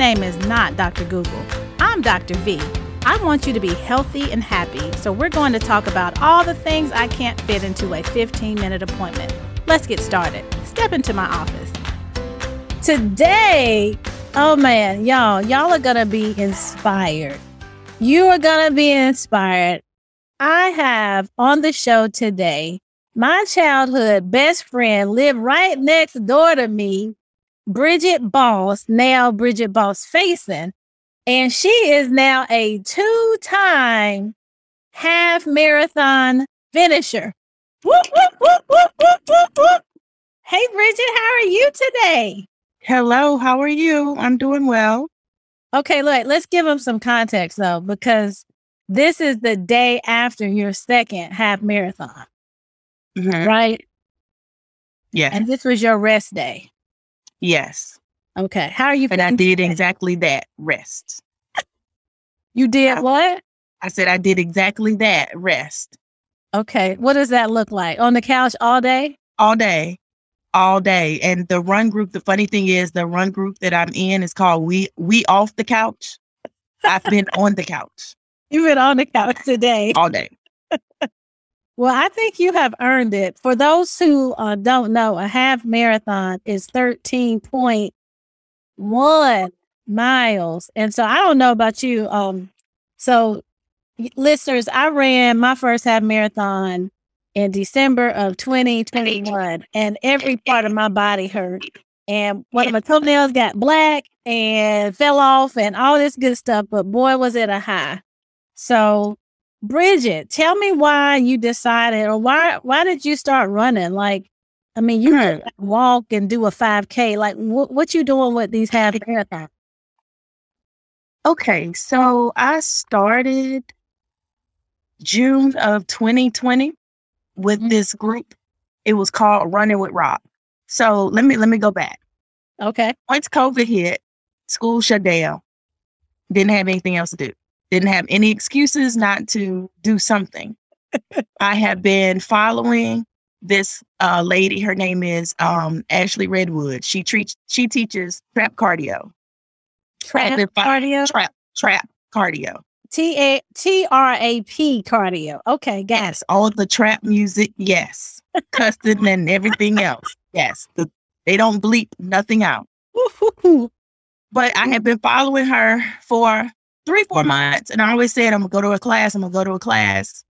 name is not Dr. Google. I'm Dr. V. I want you to be healthy and happy, so we're going to talk about all the things I can't fit into a 15 minute appointment. Let's get started. Step into my office. Today, oh man, y'all, y'all are going to be inspired. You are going to be inspired. I have on the show today my childhood best friend lived right next door to me, Bridget Boss, now Bridget Boss Facing. And she is now a two time half marathon finisher. Whoop, whoop, whoop, hey, Bridget, how are you today? Hello, how are you? I'm doing well. Okay, look, let's give them some context though, because this is the day after your second half marathon, Mhm. right? Yeah. And this was your rest day. Yes. Okay. How are you And I did exactly that. Rest. You did I- what? I said I did exactly that. Rest. Okay. What does that look like? On the couch all day? All day. All day. And the run group, the funny thing is the run group that I'm in is called We We Off the Couch. I've been on the couch You've been on the couch today. all day. Well, I think you have earned it. For those who uh, don't know, a half marathon is 13.1 miles. And so I don't know about you. Um, so listeners, I ran my first half marathon in December of 2021 and every part of my body hurt. And one of my toenails got black and fell off and all this good stuff. But boy, was it a high. So Bridget, tell me why you decided or why why did you start running? Like, I mean, you could walk and do a 5K. Like what what you doing with these half marathons? Okay. So I started June of 2020 with Mhm. this group. It was called Running with Rock. So let me let me go back. Okay. once COVID hit, school shut down. Didn't have anything else to do. Didn't have any excuses not to do something. I have been following this uh, lady. Her name is um, Ashley Redwood. She treats. She teaches trap cardio. Trap cardio. Trap trap cardio. T A T R A P cardio. Okay, got Yes, all the trap music. Yes, cussing and everything else. Yes, the, they don't bleep nothing out. but I have been following her for three, four months. And I always said, I'm gonna go to a class, I'm gonna go to a class.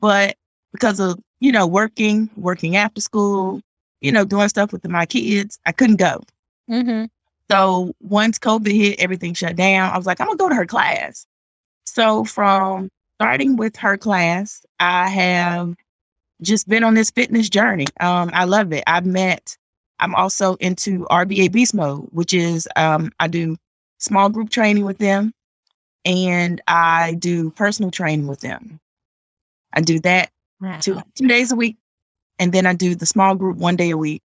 But because of, you know, working, working after school, you know, doing stuff with my kids, I couldn't go. mm-hmm. So once COVID hit, everything shut down. I was like, I'm gonna go to her class. So from starting with her class, I have just been on this fitness journey. Um, I love it. I've met, I'm also into RVA Beast Mode, which is um, I do small group training with them and I do personal training with them. I do that two, two days a week. And then I do the small group one day a week.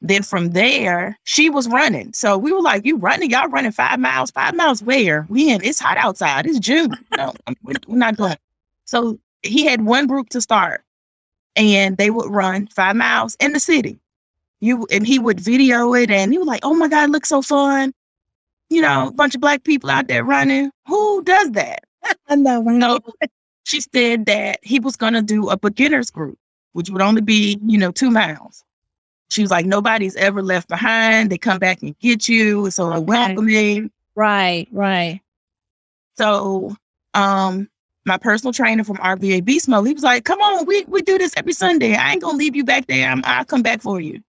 Then from there, she was running. So we were like, You running? Y'all running five miles? Five miles where? We in, it's hot outside. It's June. No, we're we're not going. So he had one group to start and they would run five miles in the city. You and he would video it and he was like, Oh my God, it looks so fun. You know, a bunch of black people out there running. Who does that? I know. right? No, she said that he was going to do a beginners group, which would only be, you know, two miles. She was like, nobody's ever left behind. They come back and get you. It's so Okay. welcoming. Right, right. So, um, my personal trainer from RVA Beast Mode, he was like, come on, we, we do this every Sunday. I ain't going to leave you back there. I'm, I'll come back for you.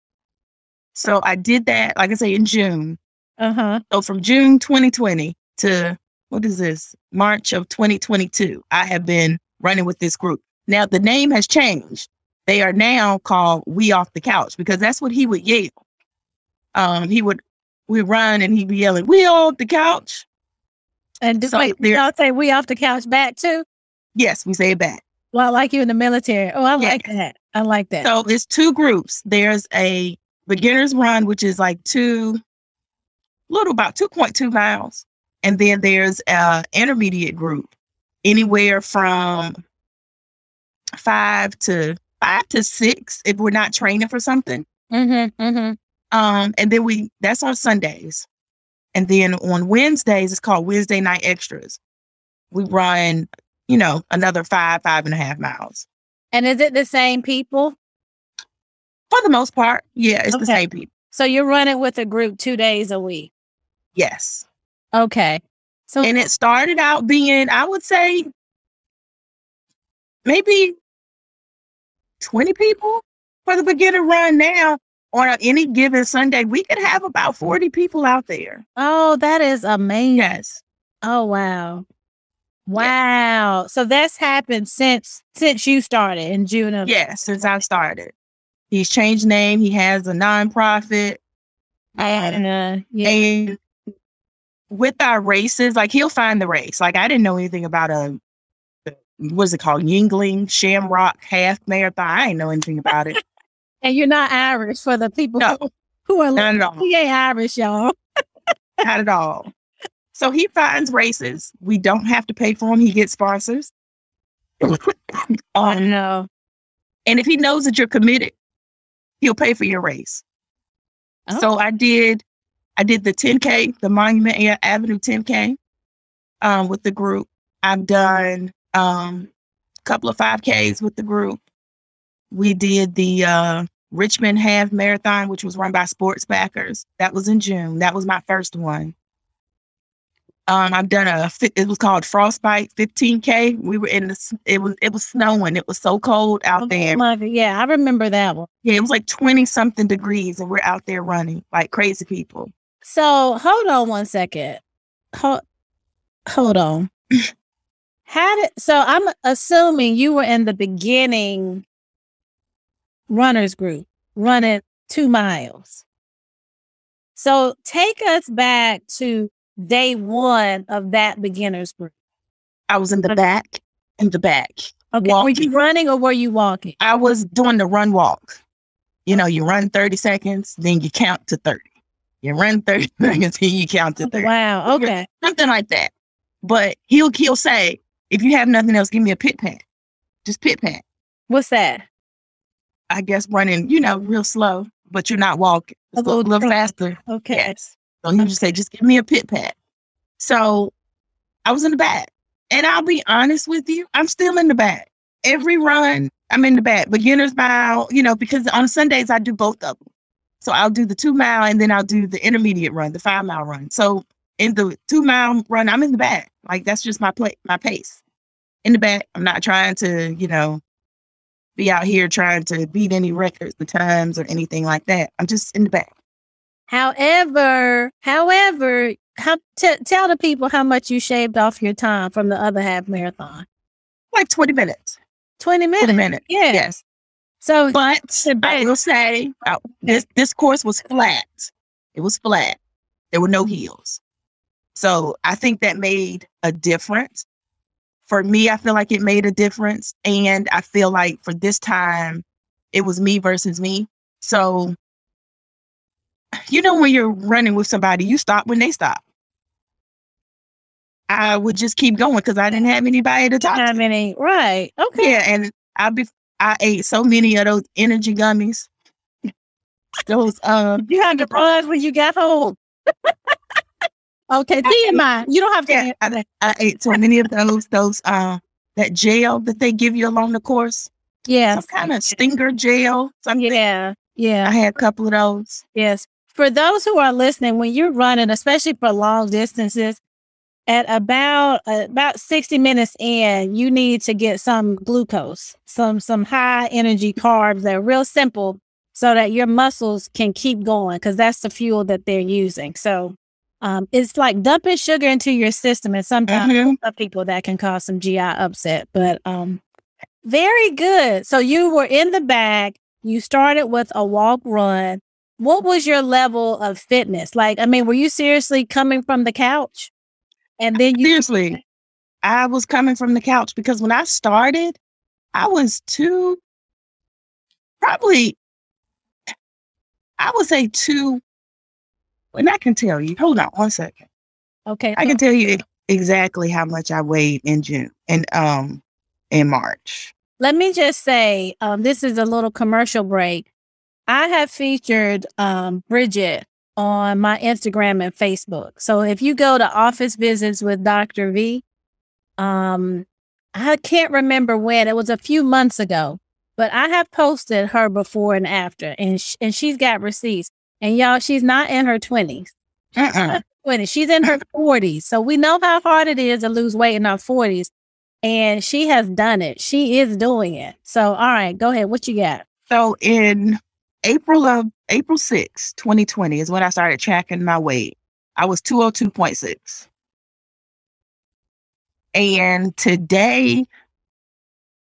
So I did that, like I say, in June. Uh-huh. So from June 2020 to what is this? March of 2022, I have been running with this group. Now the name has changed. They are now called We Off the Couch because that's what he would yell. Um, he would we run and he'd be yelling, We off the couch. And do, So wait, y'all say we off the couch back too? Yes, we say it back. Well, I like you in the military. Oh, I like that. I like that. So it's two groups. There's a beginner's run, which is like two, little about 2.2 miles. And then there's a intermediate group, anywhere from five to five to six if we're not training for something. mm-hmm, mm-hmm. Um, and then we that's on Sundays. And then on Wednesdays, it's called Wednesday Night Extras. We run, you know, another five, five and a half miles. And is it the same people? For the most part, yeah, it's the same people. So you're running with a group two days a week. Yes. Okay. So And it started out being, I would say, maybe 20 people for the beginner run now. On any given Sunday, we could have about 40 people out there. oh, that is amazing. Yes. Oh wow. Wow. So that's happened since since you started in June of Yes, since I started. He's changed name. He has a nonprofit. and uh, yeah. And with our races, like he'll find the race. Like I didn't know anything about a what's it called? Yuengling Shamrock half marathon. I didn't know anything about it. And you're not Irish for the people No, who are not at all. he ain't Irish, y'all. Not at all. So he finds races. We don't have to pay for him. He gets sponsors. um, no. and if he knows that you're committed, he'll pay for your race. Oh. So I did, I did the 10K, the Monument Avenue 10K, um, with the group. I've done um, a couple of 5Ks with the group. We did the uh, Richmond Half Marathon, which was run by Sports Backers. That was in June. That was my first one. Um, I've done a. It was called Frostbite 15K. We were in the. It was. It was snowing. It was so cold out there. Yeah, I remember that one. Yeah, it was like 20 something degrees, and we're out there running like crazy people. So hold on one second. Hold, hold on. How did so I'm assuming you were in the beginning runners group running two miles. So take us back to day one of that beginners group. I was in the back, in the back. Okay. Were you running or were you walking? I was doing the run walk. You oh. know, you run 30 seconds, then you count to 30. You run 30 seconds, you count to 30. Wow. Okay. Something like that. But he'll he'll say, if you have nothing else, give me a pit pat. Just pit pat. What's that? I guess running, you know, real slow, but you're not walking. A go a little little faster. Okay. Yes. So you just say, just give me a pit pat. So I was in the back. And I'll be honest with you, I'm still in the back. Every run, I'm in the back. Beginner's mile, you know, because on Sundays I do both of them. So I'll do the two mile and then I'll do the intermediate run, the five mile run. So in the two mile run, I'm in the back. Like that's just my play, my pace. In the back. I'm not trying to, you know, be out here trying to beat any records, the times or anything like that. I'm just in the back. However, however, how, t- tell the people how much you shaved off your time from the other half marathon. Like 20 minutes. 20 minutes. 20 minutes. Yeah. Yes. So But I will say uh, this this course was flat. It was flat. There were no hills. So I think that made a difference. For me, I feel like it made a difference. And I feel like for this time, it was me versus me. So you know when you're running with somebody, you stop when they stop. I would just keep going because I didn't have anybody to talk to. how many? Right. Okay. Yeah, and I'll be I ate so many of those energy gummies. Those um You had to run when you got home. okay. TMI. You don't have to. yeah, I, I ate so many of those those um that gel that they give you along the course. Yes. Some kind of stinger gel. Something. Yeah. I had a couple of those. Yes. For those who are listening, when you're running, especially for long distances, at about uh, about 60 minutes in, you need to get some glucose, some some high energy carbs that are real simple so that your muscles can keep going because that's the fuel that they're using. So um, it's like dumping sugar into your system and sometimes Mhm. some people that can cause some GI upset. But um, very good. So you were in the bag. You started with a walk run. What was your level of fitness? Like, I mean, were you seriously coming from the couch? And then you Seriously, I was coming from the couch because when I started, I was two, probably, I would say two. And I can tell you, hold on one second. okay? I can tell you exactly how much I weighed in June and um in March. Let me just say, um, this is a little commercial break. I have featured um, Bridget on my Instagram and Facebook. So if you go to office visits with Dr. V, um, I can't remember when, it was a few months ago, but I have posted her before and after, and, sh- and she's got receipts. And y'all, she's not in her 20s. Uh-uh. 20s. She's in her 40s. So we know how hard it is to lose weight in our 40s. And she has done it. She is doing it. So, all right, go ahead. What you got? So in April of April 6, 2020 is when I started tracking my weight. I was 202.6. And today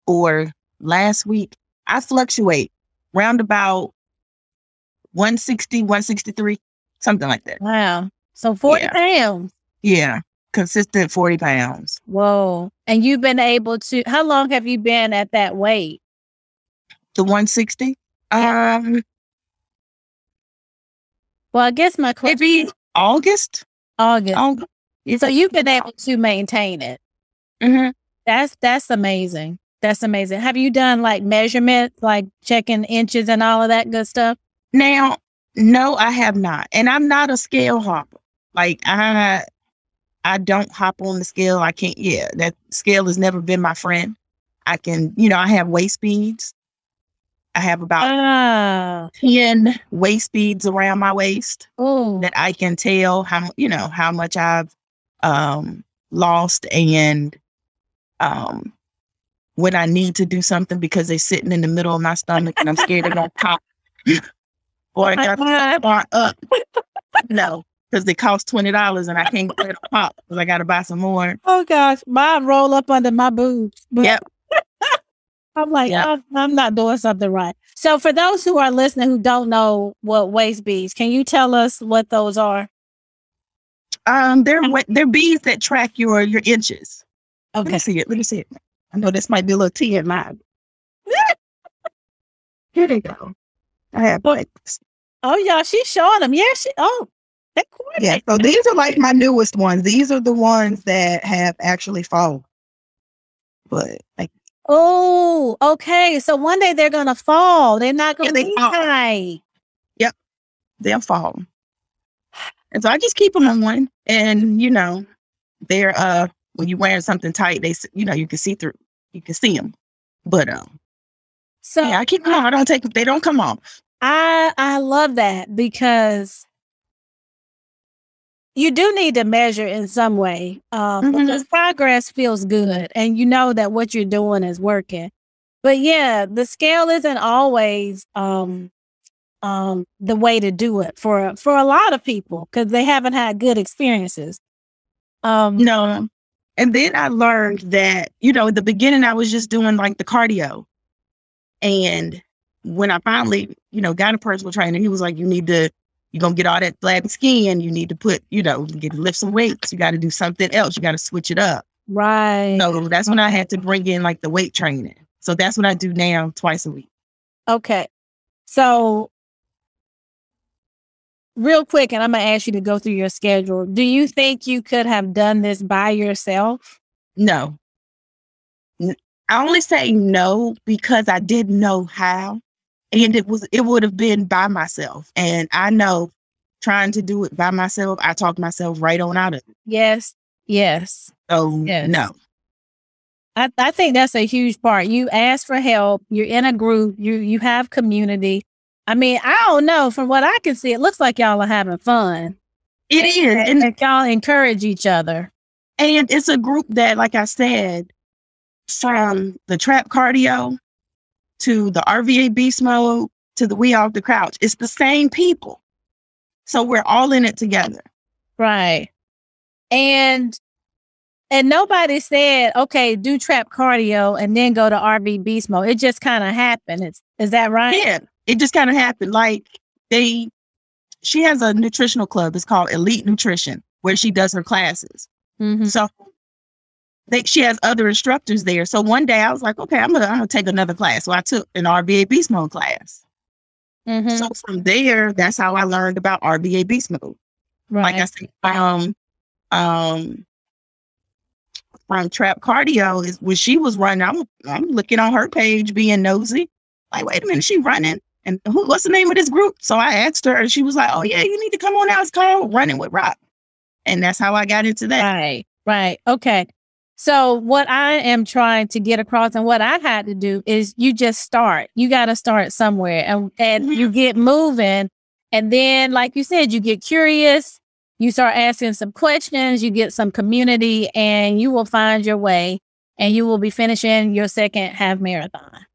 or last week, I fluctuate round about 160, 163, something like that. Wow. So 40 Yeah. pounds. Yeah. Consistent 40 pounds. Whoa. And you've been able to, how long have you been at that weight? The 160. Um, Well, I guess my question maybe August. August. August. So you've been able to maintain it. Mhm. That's that's amazing. That's amazing. Have you done like measurements, like checking inches and all of that good stuff? Now, no, I have not, and I'm not a scale hopper. Like I, I don't hop on the scale. I can't. Yeah, that scale has never been my friend. I can, you know, I have waist beads. I have about Ah. ten waist beads around my waist Oh. that I can tell how you know how much I've um lost and um when I need to do something because they're sitting in the middle of my stomach and I'm scared they're gonna pop. or I got to start up. No, because they cost twenty dollars and I can't get a pop because I gotta buy some more. Oh gosh, mine roll up under my boobs. But Yep. I'm like, Yep. I'm, I'm not doing something right. So, for those who are listening who don't know what waist beads, can you tell us what those are? Um, they're wa- they're beads that track your your inches. Okay, Let me Okay. see it. Let me see it. I know this might be a little T in mine. Here they go. I have like Oh, y'all, she's showing them. Yeah, she. Oh, that Yeah, so these are like my newest ones. These are the ones that have actually fallen. But like Oh, okay. So one day they're gonna fall. They're not gonna Yeah, they be fall. high. Yep, they'll fall. And so I just keep them on one. And you know, they're uh when you're wearing something tight, they you know, you can see through you can see them. But um So yeah, I keep them on. I don't take they don't come off. I I love that because you do need to measure in some way um, Mhm. because progress feels good and you know that what you're doing is working. But yeah, the scale isn't always um, um, the way to do it for for a lot of people because they haven't had good experiences. Um, No. And then I learned that, you know, at the beginning I was just doing like the cardio. And when I finally, you know, got a personal trainer, he was like, you need to, you're gonna get all that flabby skin. You need to put, you know, get lift some weights. You got to do something else. You got to switch it up. right. So that's when I had to bring in like the weight training. So that's what I do now twice a week. Okay. So, real quick, and I'm going to ask you to go through your schedule. Do you think you could have done this by yourself? No. I only say no because I didn't know how. And it was it would have been by myself. And I know trying to do it by myself, I talked myself right on out of it. Yes. Yes. So Yes. no. I, I think that's a huge part. You ask for help, you're in a group, you you have community. I mean, I don't know. From what I can see, it looks like y'all are having fun. It is. And, And and y'all encourage each other. and it's a group that, like I said, from the trap cardio to the RVA beast mode to the we off the couch, it's the same people. So we're all in it together. Right. And and nobody said, okay, do trap cardio and then go to RV beast mode. It just kind of happened. It's, is that right? Yeah, it just kind of happened. Like they, she has a nutritional club. It's called Elite Nutrition, where she does her classes. Mhm. So they, she has other instructors there. So one day I was like, okay, I'm gonna, I'm gonna take another class. So I took an RVA Beast Mode class. Mhm. So from there, that's how I learned about RVA Beast Mode. right. Like I said, um, um, from Trap Cardio is when she was running. I'm, I'm looking on her page, being nosy. Like, wait a minute, she running. And who, what's the name of this group? So I asked her, and she was like, "Oh yeah, you need to come on out. It's called Running with Rock." And that's how I got into that. Right, right, okay. So what I am trying to get across, and what I had to do is, you just start. You got to start somewhere, and and you get moving, and then, like you said, you get curious. You start asking some questions. You get some community, and you will find your way, and you will be finishing your second half marathon.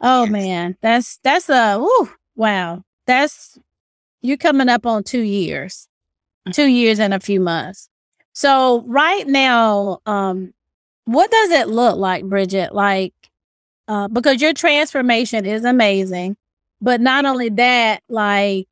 Oh Yes. man, that's that's a woo, wow. That's you're coming up on two years, mm. two years and a few months. So right now, um, what does it look like, Bridget? Like, uh, because your transformation is amazing, but not only that, like,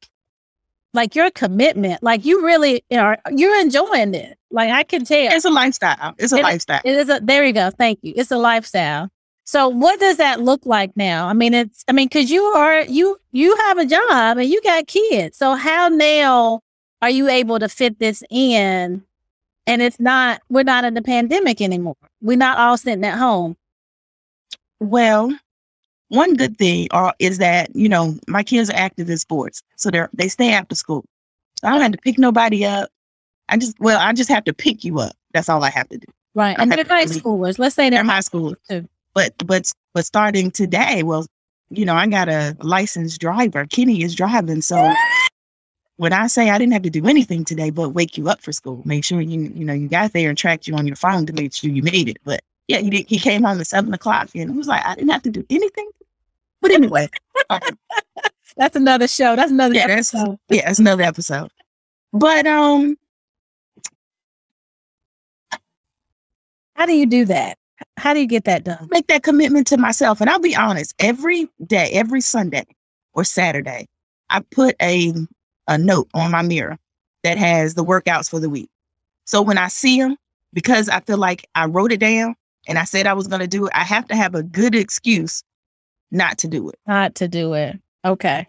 like your commitment, like you really are, you're enjoying it. Like I can tell. It's a lifestyle. It's a It- lifestyle. It is a there you go. Thank you. It's a lifestyle. So what does that look like now? I mean, it's I mean, because you are you you have a job and you got kids. So how now are you able to fit this in? And it's not we're not in the pandemic anymore. We're not all sitting at home. Well, one good thing uh, is that you know my kids are active in sports, so they are they stay after school. So I don't have to pick nobody up. I just well, I just have to pick you up. That's all I have to do. Right. And they're high schoolers. Let's say They're they're high school, too. but but but starting today, well, you know, I got a licensed driver. Kenny is driving, so when I say I didn't have to do anything today, but wake you up for school, make sure you you know you got there and tracked you on your phone to make sure you made it. But yeah, he did, he came home at seven o'clock and he was like, I didn't have to do anything. But anyway, uh, that's another show. That's another yeah, that's yeah, it's another episode. But um, How do you do that? How do you get that done? make that commitment to myself. And I'll be honest, every day, every Sunday or Saturday, I put a a note on my mirror that has the workouts for the week. So when I see them, because I feel like I wrote it down and I said I was going to do it, I have to have a good excuse not to do it. Not to do it. Okay.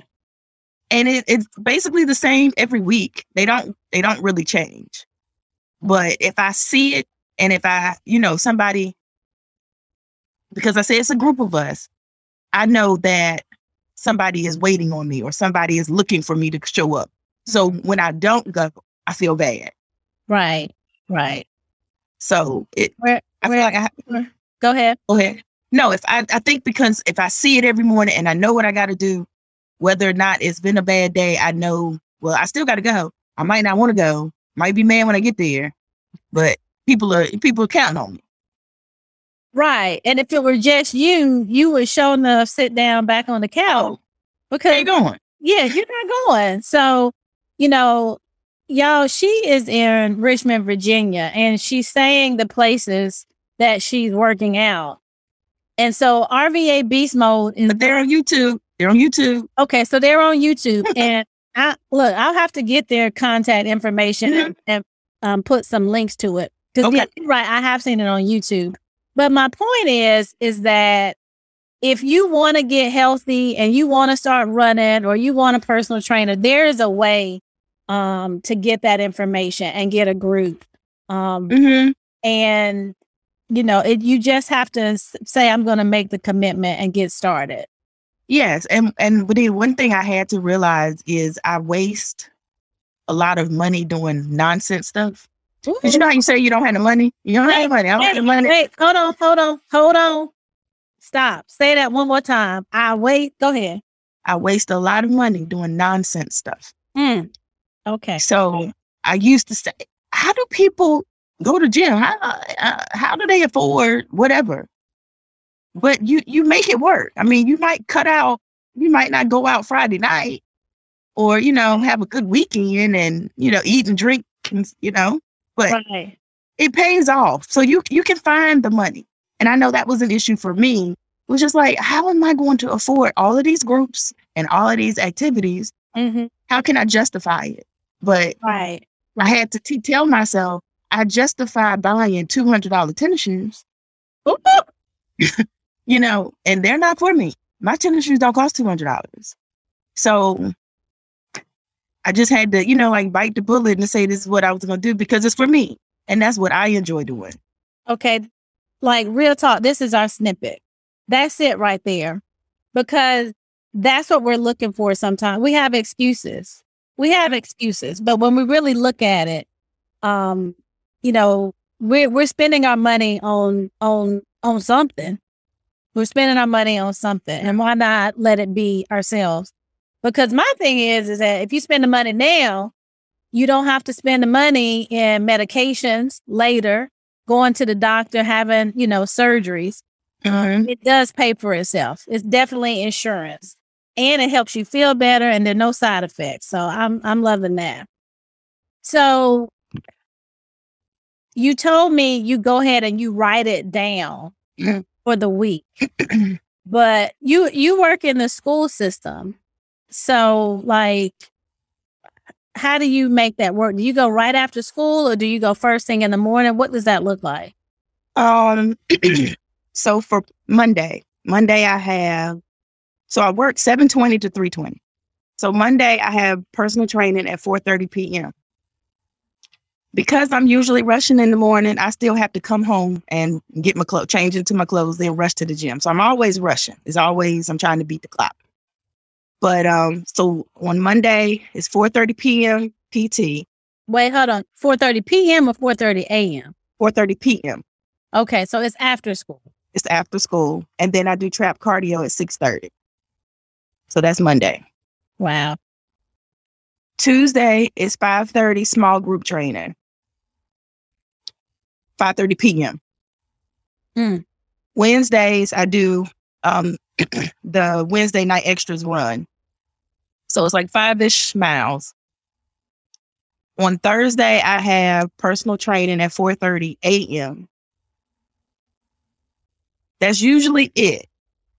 And it, it's basically the same every week. They don't they don't really change. But if I see it and if I, you know, somebody because I say it's a group of us, I know that somebody is waiting on me or somebody is looking for me to show up. So mm-hmm. when I don't go, I feel bad. Right. Right. So it Where I feel where- like I have, go ahead. go ahead. No, if I I think because if I see it every morning and I know what I got to do, whether or not it's been a bad day, I know. Well, I still got to go. I might not want to go. Might be mad when I get there, but people are people are counting on me. Right. And if it were just you, you would show enough sit down back on the couch Oh, because you going? yeah, you're not going. So, you know, y'all, she is in Richmond, Virginia, and she's saying the places that she's working out. And so RVA Beast Mode is But they're on YouTube. They're on YouTube. okay. So they're on YouTube, and I look. I'll have to get their contact information and, and um, put some links to it. Because Okay. right, I have seen it on YouTube. But my point is, is that if you want to get healthy and you want to start running or you want a personal trainer, there is a way um, to get that information and get a group. Um, Mm-hmm. and you know, it, you just have to say, "I'm going to make the commitment and get started." Yes, and and then one thing I had to realize is I waste a lot of money doing nonsense stuff. Cause you know how you say you don't have the money, you don't have the money. I don't have the money. Wait, hold on, hold on, hold on. Stop. Say that one more time. I wait. Go ahead. I waste a lot of money doing nonsense stuff. Mm. Okay. So I used to say, how do people go to gym? How, uh, how do they afford whatever? But you you make it work. I mean, you might cut out. You might not go out Friday night, or you know, have a good weekend and you know, eat and drink. and, You know, but Right. it pays off. So you you can find the money. And I know that was an issue for me. It was just like, how am I going to afford all of these groups and all of these activities? hmm How can I justify it? But Right. I had to t- tell myself I justify buying two hundred dollar tennis shoes. you know, and they're not for me. My tennis shoes don't cost two hundred dollars. So I just had to, you know, like bite the bullet and say this is what I was gonna do because it's for me. And that's what I enjoy doing. Okay. Like real talk. This is our snippet. That's it right there. Because that's what we're looking for sometimes. We have excuses. We have excuses, but when we really look at it, um, you know, we're we're spending our money on on on something. We're spending our money on something, and why not let it be ourselves? Because my thing is, is that if you spend the money now, you don't have to spend the money in medications later, going to the doctor, having you know surgeries. Mhm. It does pay for itself. It's definitely insurance, and it helps you feel better, and there are no side effects. So I'm I'm loving that. So you told me you go ahead and you write it down for the week, but you you work in the school system, so like. How do you make that work? Do you go right after school or do you go first thing in the morning? What does that look like? Um, so for Monday, Monday I have, so I work seven twenty to three twenty. So Monday I have personal training at four thirty p.m. Because I'm usually rushing in the morning, I still have to come home and get my clothes, change into my clothes, then rush to the gym. So I'm always rushing. It's always I'm trying to beat the clock. But um, so on Monday it's four thirty p.m. PT, Wait, hold on. 4:30 p.m. or 4:30 a.m. four thirty p.m. Okay, so it's after school. It's after school, and then I do trap cardio at six thirty. So that's Monday. Wow. Tuesday is 5:30 small group training. 5:30 p.m. Mm. Wednesdays I do um the Wednesday night extras run. So it's like five-ish miles. On Thursday, I have personal training at 4:30 a.m. That's usually it.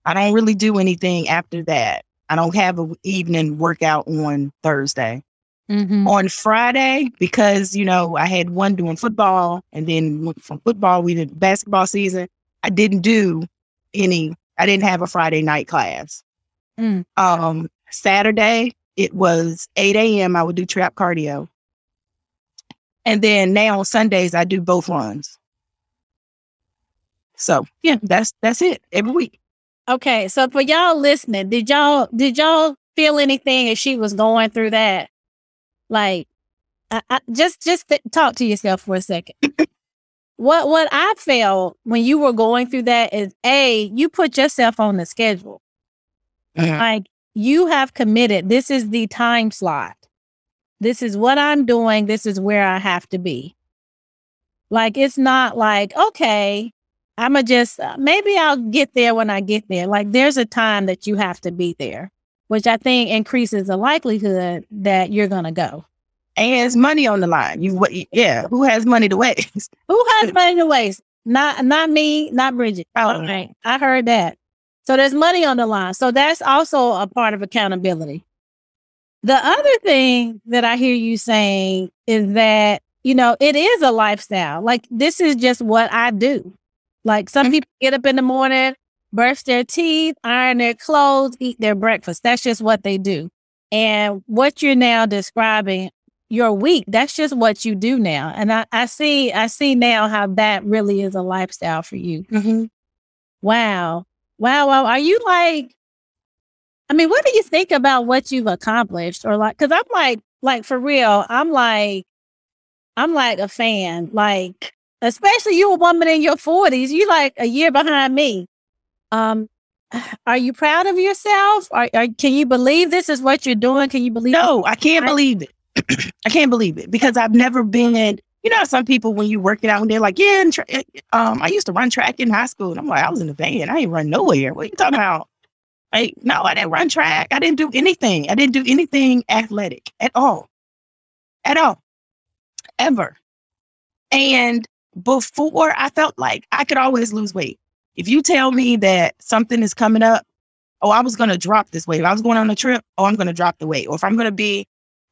I don't really do anything after that. I don't have an evening workout on Thursday Mm-hmm. on Friday because you know I had one doing football, and then from football we did basketball season. I didn't do any. I didn't have a Friday night class. Mm. Um, Saturday it was eight a.m. I would do trap cardio, and then now on Sundays I do both runs. So yeah, that's that's it every week. Okay, so for y'all listening, did y'all did y'all feel anything as she was going through that? Like, I, I, just just th- talk to yourself for a second. what what I felt when you were going through that is a you put yourself on the schedule. Mhm. Like you have committed. This is the time slot. This is what I'm doing. This is where I have to be. Like it's not like okay, I'ma just uh, maybe I'll get there when I get there. Like there's a time that you have to be there, which I think increases the likelihood that you're gonna go. And it's money on the line. You yeah, who has money to waste? Who has money to waste? Not not me, not Bridget. Oh. right. I heard that. So there's money on the line. So that's also a part of accountability. The other thing that I hear you saying is that, you know, it is a lifestyle. Like this is just what I do. Like some Mhm. people get up in the morning, brush their teeth, iron their clothes, eat their breakfast. That's just what they do. And what you're now describing your week, that's just what you do now. And I, I see, I see now how that really is a lifestyle for you. Mm-hmm. Wow. Wow. Wow. Are you like, I mean, what do you think about what you've accomplished? Or like, cause I'm like, like for real, I'm like, I'm like a fan. Like, especially you a woman in your 40s, you like a year behind me. Um, are you proud of yourself? Are, are can you believe this is what you're doing? Can you believe No, I can't Right. believe it. I can't believe it because I've never been. You know, some people when you work it out and they're like, "Yeah, tra- um, I used to run track in high school." And I'm like, "I was in the van. I ain't run nowhere. What are you talking about?" Like, no, I didn't run track. I didn't do anything. I didn't do anything athletic at all, at all, ever. And before, I felt like I could always lose weight. If you tell me that something is coming up, oh, I was going to drop this weight. If I was going on a trip, oh, I'm going to drop the weight. Or if I'm going to be,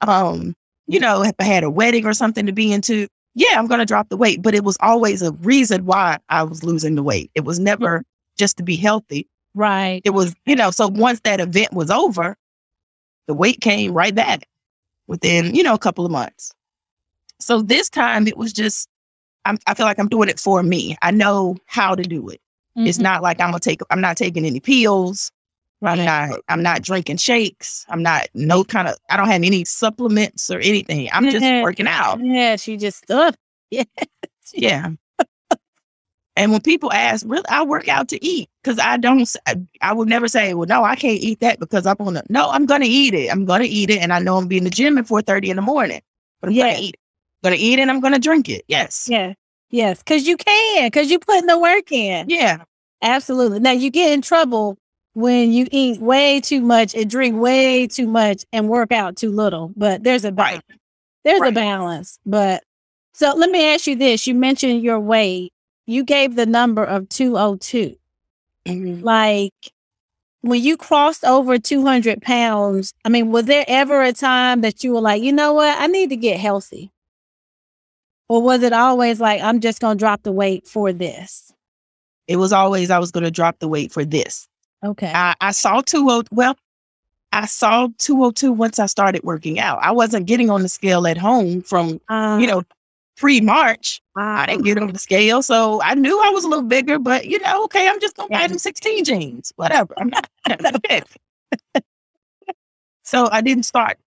um, you know, if I had a wedding or something to be into, yeah, I'm going to drop the weight. But it was always a reason why I was losing the weight. It was never just to be healthy. Right. It was, you know, so once that event was over, the weight came right back within, you know, a couple of months. So this time it was just, I'm, I feel like I'm doing it for me. I know how to do it. It's Mhm. not like I'm gonna take. I'm not taking any pills. I'm not I'm not drinking shakes. I'm not no kind of I don't have any supplements or anything. I'm just working out. Yeah, she just uh, yeah. Yeah. and when people ask, really, I work out to eat because I don't. I would never say, well, no, I can't eat that because I'm gonna. No, I'm gonna eat it. I'm gonna eat it, and I know I'm be in the gym at four thirty in the morning. But I'm Yeah. gonna eat it. I'm Gonna eat it, and I'm gonna drink it. Yes. Yeah. Yes, because you can, because you putting the work in. Yeah. Absolutely. Now you get in trouble when you eat way too much and drink way too much and work out too little. But there's a balance. Right. There's a balance. But so let me ask you this. You mentioned your weight. You gave the number of 202. Mhm. Like when you crossed over 200 pounds, I mean, was there ever a time that you were like, you know what? I need to get healthy? Or was it always like, I'm just going to drop the weight for this? It was always I was gonna drop the weight for this. Okay. I, I saw two oh well, I saw two oh two once I started working out. I wasn't getting on the scale at home from Uh, you know pre March. uh, I didn't get on the scale, so I knew I was a little bigger. But you know, okay, I'm just gonna buy Yeah. them 16 jeans, whatever. I'm not okay. so I didn't start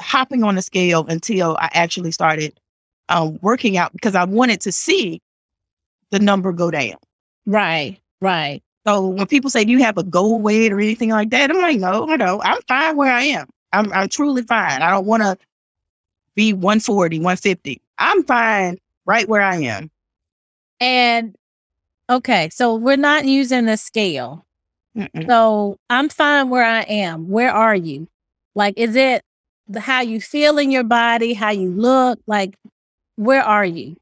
hopping on the scale until I actually started um, working out because I wanted to see the number go down. Right, right. So when people say, "Do you have a goal weight or anything like that?" I'm like, "No, I don't. I'm fine where I am. I'm I'm truly fine. I don't want to be 140, 150. I'm fine right where I am." And okay, so we're not using the scale. Mm-mm. So I'm fine where I am. Where are you? Like, is it the, how you feel in your body, how you look? Like, where are you?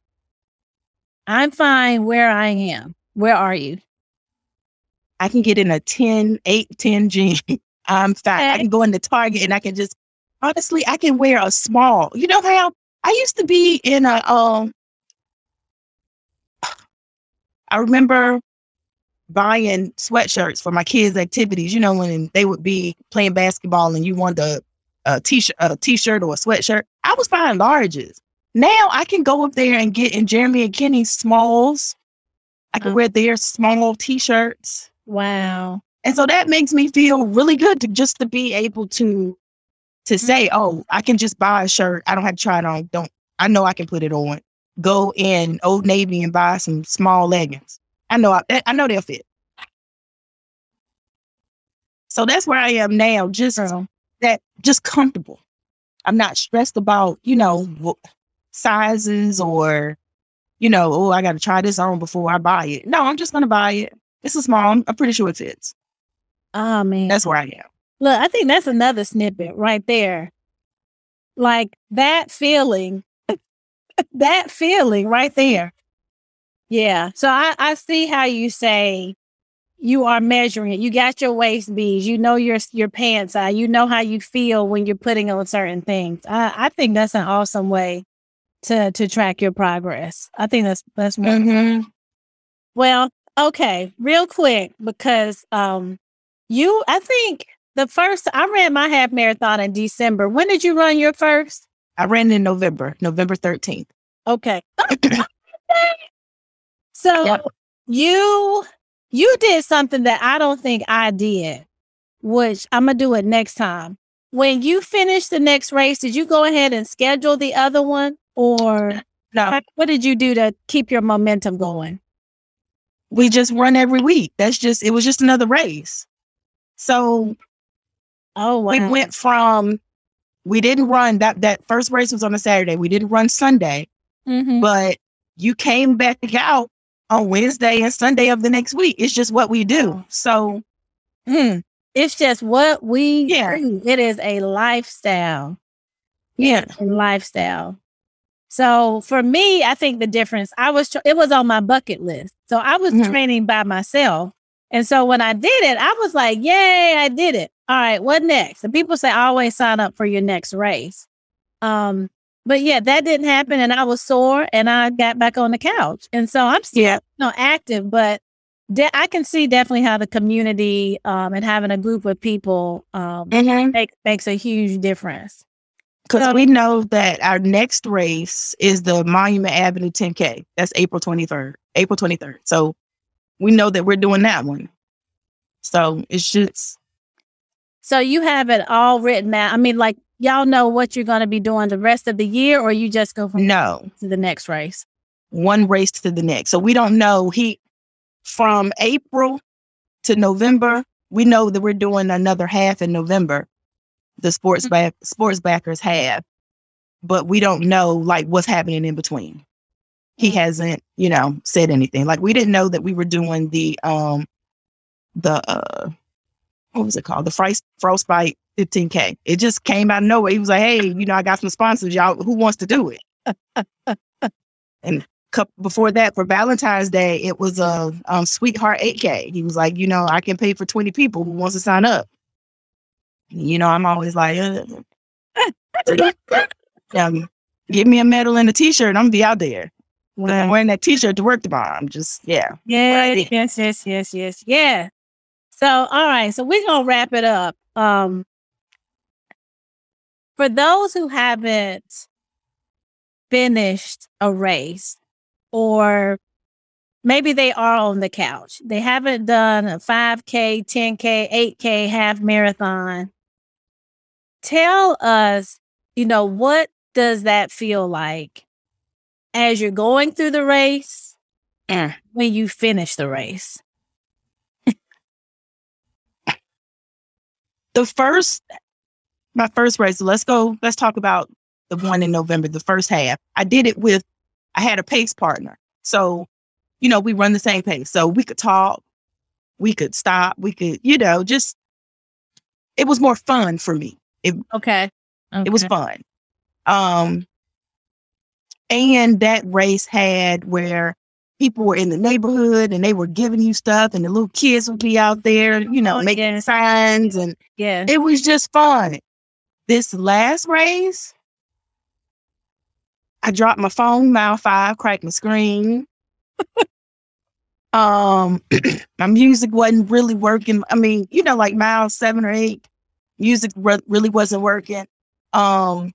I'm fine where I am. Where are you? I can get in a 10, 8, 10 jean. I'm fine. I can go into Target and I can just honestly, I can wear a small. You know how I used to be in a um I remember buying sweatshirts for my kids' activities, you know, when they would be playing basketball and you wanted a, a t-shirt, a t-shirt or a sweatshirt. I was buying larges. Now I can go up there and get in Jeremy and Kenny's smalls. I can Uh. wear their small t-shirts. Wow. And so that makes me feel really good to just to be able to to mm-hmm. say, oh, I can just buy a shirt. I don't have to try it on. Don't I know I can put it on. Go in Old Navy and buy some small leggings. I know I, I know they'll fit. So that's where I am now. Just Girl. that, just comfortable. I'm not stressed about you know sizes or you know, oh, I got to try this on before I buy it. No, I'm just gonna buy it. It's a small. I'm, I'm pretty sure it's it. Oh man. That's where I am. Look, I think that's another snippet right there. Like that feeling, that feeling right there. Yeah. So I, I see how you say you are measuring it. You got your waist beads. You know your your pants size. You know how you feel when you're putting on certain things. I, I think that's an awesome way to to track your progress. I think that's that's one. Mm-hmm. Well, okay, real quick because um you I think the first I ran my half marathon in December. When did you run your first? I ran in November, November 13th. Okay. so Yep. you you did something that I don't think I did, which I'm gonna do it next time. When you finish the next race, did you go ahead and schedule the other one, or No, what- what did you do to keep your momentum going? We just run every week. That's just, it was just another race. So Oh wow! we went from, we didn't run that, that first race was on a Saturday. We didn't run Sunday, Mhm. but you came back out on Wednesday and Sunday of the next week. It's just what we do. So Mm. It's just what we Yeah. do. It is a lifestyle. yeah, A lifestyle. So for me, I think the difference, I was, it was on my bucket list. So I was Mhm. training by myself. And so when I did it, I was like, yay, I did it. All right, what next? And people say always sign up for your next race. Um, but yeah, that didn't happen. And I was sore and I got back on the couch. And so I'm still yeah, no active, but de- I can see definitely how the community um, and having a group of people um, make, makes a huge difference. We know that our next race is the Monument Avenue 10K. That's April 23rd, April 23rd. So we know that we're doing that one. So it's just So you have it all written out. I mean, like y'all know what you're going to be doing the rest of the year, or you just go from no to the next race. One race to the next. So we don't know. He from April to November. We know that we're doing another half in November. The sports Mm-hmm. back sports backers have, but we don't know like what's happening in between. He Mm-hmm. hasn't, you know, said anything. Like we didn't know that we were doing the um the uh what was it called? The Frost Frostbite 15K. It just came out of nowhere. He was like, Hey, you know, I got some sponsors, y'all. Who wants to do it? and before that, for Valentine's Day, it was a um, Sweetheart 8K. He was like, you know, I can pay for 20 people who wants to sign up. You know, I'm always like, um, give me a medal and a t-shirt I'm gonna be out there. When I'm wearing that t-shirt to work tomorrow. I'm just, yeah. Yeah, Right. yes, yes, yes, yes, yeah. So, all right, so we're gonna wrap it up. Um, for those who haven't finished a race, or maybe they are on the couch, they haven't done a 5K, 10K, 8K, half marathon. Tell us, you know, what does that feel like as you're going through the race? Mm. when you finish the race. The first, my first race, let's go, let's talk about the one in November, the first half. I did it with, I had a pace partner. So, you know, we run the same pace. So we could talk, we could stop, we could, you know, just, it was more fun for me. Okay. It was fun. Um, and that race had where people were in the neighborhood and they were giving you stuff, and the little kids would be out there, you know, Oh, making yes. signs, and yeah. it was just fun. This last race, I dropped my phone, mile five, cracked my screen. um, my music wasn't really working. I mean, you know, like mile seven or eight, music re- really wasn't working. Um,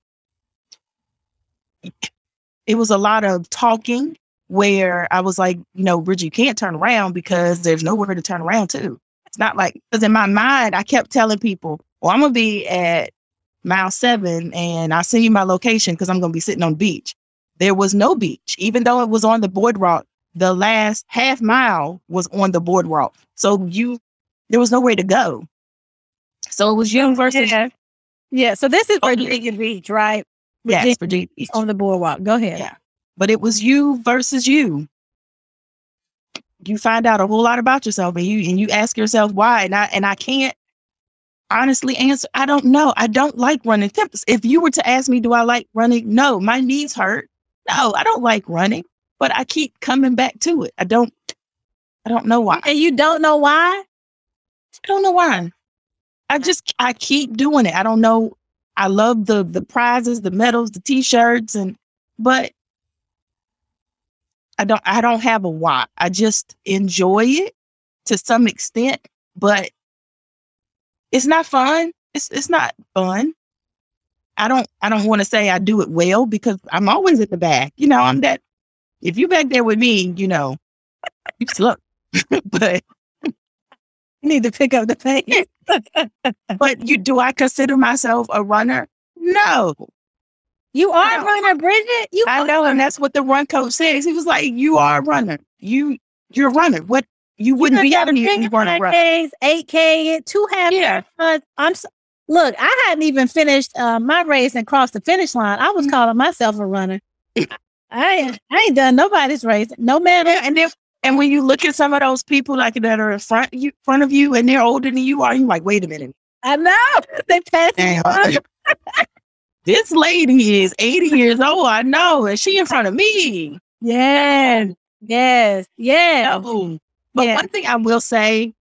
it was a lot of talking where I was like, you know, Bridget, you can't turn around because there's nowhere to turn around to. It's not like because in my mind, I kept telling people, well, I'm gonna be at mile seven and I'll send you my location because I'm gonna be sitting on the beach. There was no beach, even though it was on the boardwalk. The last half mile was on the boardwalk. So you there was nowhere to go. So it was you oh, versus Yeah. Yeah. So this is Oh, Virginia Beach, right? yes, Virginia Beach. On the boardwalk. Go ahead. Yeah. But it was you versus you. You find out a whole lot about yourself and you and you ask yourself why. And I and I can't honestly answer. I don't know. I don't like running. If you were to ask me, do I like running? No, my knees hurt. No, I don't like running, but I keep coming back to it. I don't I don't know why. And you don't know why? I don't know why. I just I keep doing it. I don't know. I love the the prizes, the medals, the t-shirts, and but I don't I don't have a why. I just enjoy it to some extent, but it's not fun. It's it's not fun. I don't I don't want to say I do it well because I'm always at the back. You know, I'm that if you back there with me, you know, you slow. but You need to pick up the pace. but you do I consider myself a runner? No. you are a runner, Bridget. You I know, and that's what the run coach says. He was like, You are a runner. You you're a runner. What you wouldn't be out of here if you weren't a runner. K's, eight K, two half. Yeah. I'm so, look. I hadn't even finished uh, my race and crossed the finish line. I was calling myself a runner. I ain't, I ain't done nobody's race. No matter. And then and when you look at some of those people like that are in front you front of you and they're older than you are, you're like, wait a minute. I know they passed. me Damn. by. this lady is 80 years old. I know, and she in front of me. Yes, yes, yeah. No. But one thing I will say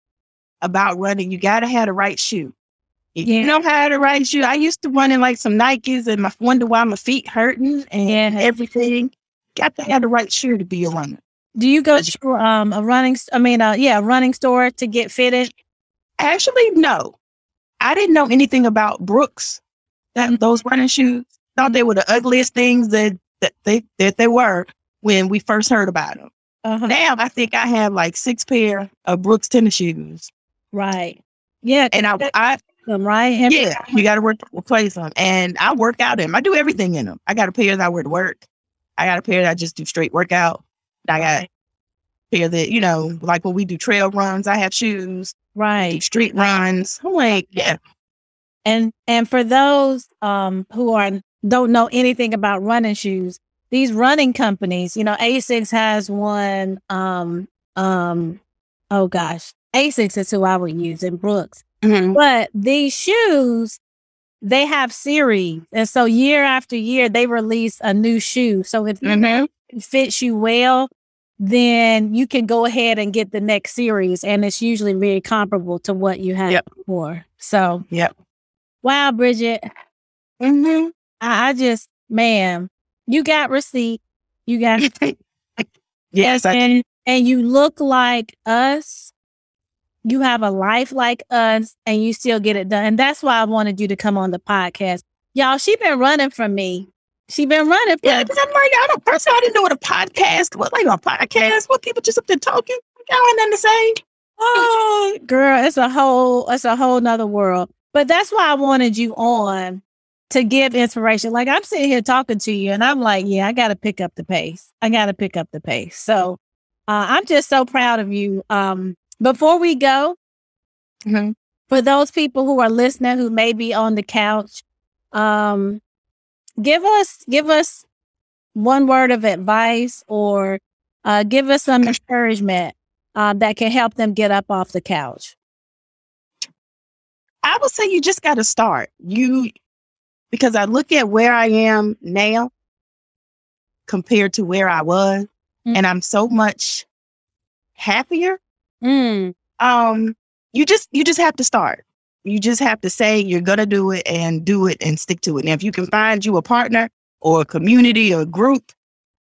about running, you gotta have the right shoe. If Yeah. you don't have the right shoe, I used to run in like some Nikes and my wonder why my feet hurting and everything. Got to have the right shoe to be a runner. Do you go to um a running? I mean, uh, yeah, a running store to get fitted? Actually, no. I didn't know anything about Brooks. That those running shoes. Thought they were the ugliest things that, that they that they were when we first heard about them. Uh-huh. Now I think I have like six pair of Brooks tennis shoes. Right. Yeah. And I, I them, right? And- Yeah, you got to work replace them, and I work out in them. I do everything in them. I got a pair that I wear to work. I got a pair that I just do straight workout. I got pair that you know, like when we do trail runs, I have shoes. Right. Street runs. I'm like, yeah, And and for those um who are don't know anything about running shoes, these running companies, you know, Asics has one um um oh gosh, Asics is who I would use in Brooks. Mhm. But these shoes, they have series. And so year after year they release a new shoe. So if Mhm. It fits you well, then you can go ahead and get the next series. And it's usually very comparable to what you had Yep. before. So Yep. wow, Bridget. Mhm. I, I just, man, you got receipt. You got yes, I, and and you look like us. You have a life like us, and you still get it done. And that's why I wanted you to come on the podcast, y'all. She been running from me. She been running. Yeah. 'cause I'm like, I don't. First of all, I didn't know what a podcast. was. like a podcast? What people just up there talking? Y'all ain't nothing to say. Oh, girl, it's a whole, it's a whole nother world. But that's why I wanted you on to give inspiration. Like I'm sitting here talking to you, and I'm like, yeah, I got to pick up the pace. I got to pick up the pace. So uh, I'm just so proud of you. Um, before we go, Mhm. for those people who are listening who may be on the couch, um, give us give us one word of advice or uh, give us some encouragement uh, that can help them get up off the couch. I would say you just got to start. You because I look at where I am now compared to where I was, Mm. and I'm so much happier. Mm, Um, you just you just have to start. You just have to say you're gonna do it and do it and stick to it. And if you can find you a partner or a community or a group,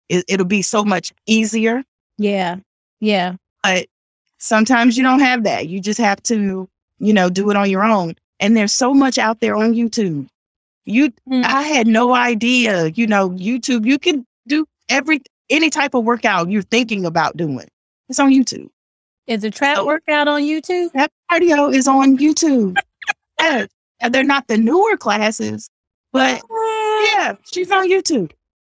it, it'll be so much easier. yeah, yeah, But sometimes you don't have that. You just have to, you know, do it on your own. And there's so much out there on YouTube. You Mm. I had no idea, you know, YouTube, you can do every any type of workout you're thinking about doing. It's on YouTube. Is a trap So- workout on YouTube? That cardio is on YouTube. Yes. And they're not the newer classes, but yeah, she's on YouTube.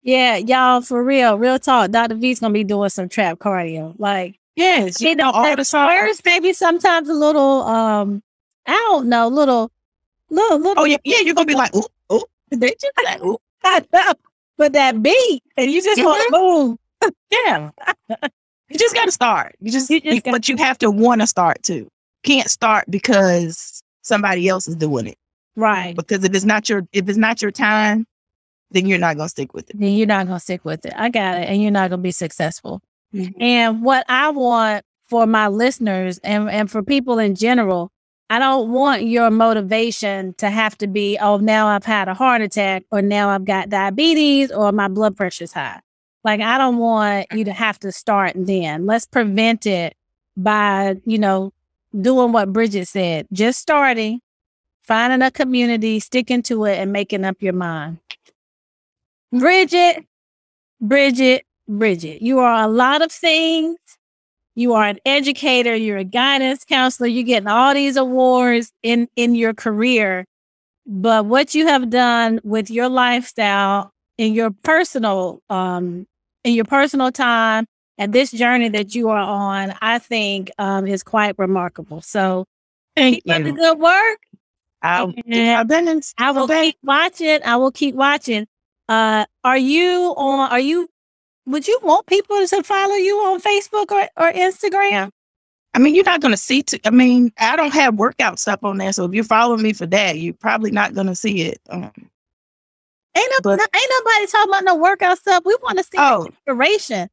Yeah, y'all, for real, real talk. Dr. V's gonna be doing some trap cardio. Like Yes, you know all the songs. maybe sometimes a little um, I don't know, little little little Oh yeah, yeah, you're gonna be like, ooh, ooh, they just like, ooh, but that beat, and you just want to move. yeah. you just gotta start. You just, You just but you have to want to start too. Can't start because somebody else is doing it. Right. Because if it's not your if it's not your time, then you're not gonna stick with it. Then you're not gonna stick with it. I got it. And you're not gonna be successful. Mhm. And what I want for my listeners and, and for people in general, I don't want your motivation to have to be, oh, now I've had a heart attack, or now I've got diabetes, or my blood pressure's high. Like, I don't want you to have to start then. Let's prevent it by, you know, doing what Bridget said, just starting, finding a community, sticking to it, and making up your mind. Bridget, Bridget, Bridget, you are a lot of things. You are an educator, you're a guidance counselor, you're getting all these awards in in your career. But what you have done with your lifestyle in your personal um in your personal time and this journey that you are on, I think um is quite remarkable. So Thank keep up the good work. I'll, I've been in, I will Okay. keep watching. I will keep watching. Uh, are you on? Are you? Would you want people to follow you on Facebook or, or Instagram? I mean, you're not gonna see. T- I mean, I don't have workout stuff on there, so if you're following me for that, you're probably not gonna see it. Um, Ain't no, But- no- ain't nobody talking about no workout stuff. We want to see oh, inspiration,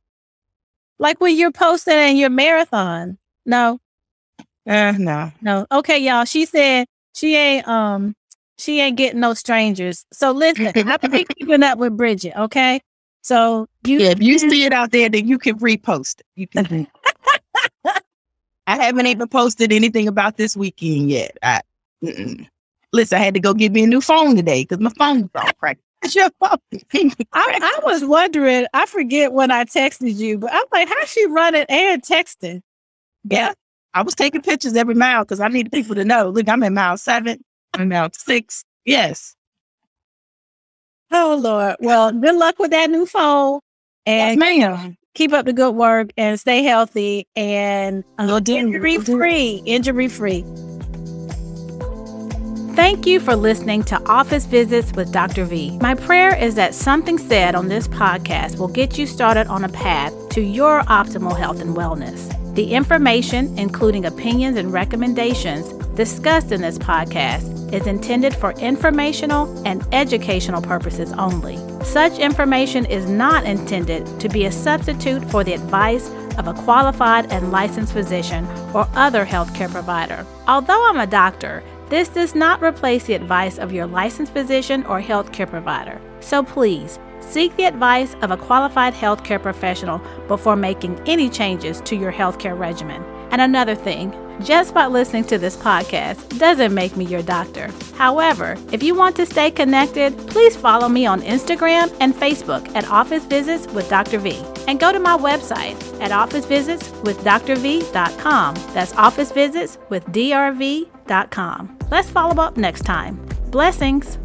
like when you're posting in your marathon. No, uh, no. no. Okay, y'all. She said she ain't um she ain't getting no strangers. So listen, I've been keeping up with Bridget. Okay, so you Yeah, if you see it out there, then you can repost it. You can. I haven't even posted anything about this weekend yet. I, mm-mm. Listen, I had to go get me a new phone today because my phone's all cracked. That's your phone. I, I was wondering, I forget when I texted you, but I'm like, how's she running and texting? yeah, I was taking pictures every mile because I need people to know. Look, I'm in mile seven. I'm now six. Yes. Oh Lord. Well, good luck with that new phone. And yes, keep up the good work and stay healthy and injury free. Injury free. Thank you for listening to Office Visits with Dr. V. My prayer is that something said on this podcast will get you started on a path to your optimal health and wellness. The information, including opinions and recommendations discussed in this podcast, is intended for informational and educational purposes only. Such information is not intended to be a substitute for the advice of a qualified and licensed physician or other healthcare provider. Although I'm a doctor, this does not replace the advice of your licensed physician or healthcare provider. So please, seek the advice of a qualified healthcare professional before making any changes to your healthcare regimen. And another thing, just by listening to this podcast doesn't make me your doctor. However, if you want to stay connected, please follow me on Instagram and Facebook at Office Visits with Dr. V. And go to my website at officevisitswithdrv.com. That's Office Visits with Let's follow up next time. Blessings.